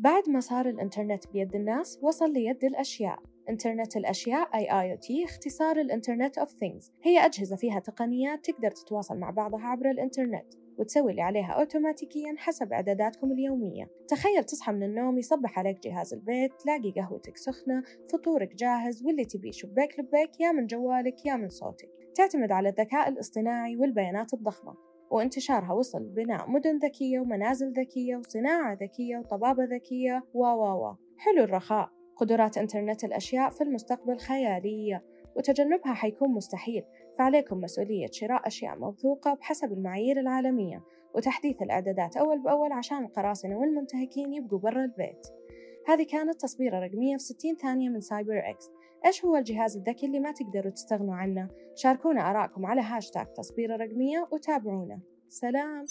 بعد ما صار الإنترنت بيد الناس وصل ليد الأشياء. إنترنت الأشياء أي IoT اختصار الإنترنت of Things. هي أجهزة فيها تقنيات تقدر تتواصل مع بعضها عبر الإنترنت وتسوي اللي عليها أوتوماتيكيا حسب إعداداتكم اليومية. تخيل تصحى من النوم يصبح عليك جهاز البيت تلاقي قهوتك سخنة فطورك جاهز واللي تبيه شباك لبيك يا من جوالك يا من صوتك. تعتمد على الذكاء الاصطناعي والبيانات الضخمة وانتشارها وصل بناء مدن ذكية ومنازل ذكية وصناعة ذكية وطبابة ذكية و و حلو الرخاء. قدرات إنترنت الأشياء في المستقبل خيالية وتجنبها حيكون مستحيل. فعليكم مسؤولية شراء أشياء موثوقة بحسب المعايير العالمية وتحديث الإعدادات أول بأول عشان القراصنة والمنتهكين يبقوا برا البيت. هذه كانت تصبيرة رقمية في 60 ثانية من سايبر إكس. إيش هو الجهاز الذكي اللي ما تقدروا تستغنوا عنه؟ شاركونا آراءكم على هاشتاغ تصبيرة رقمية وتابعونا. سلام.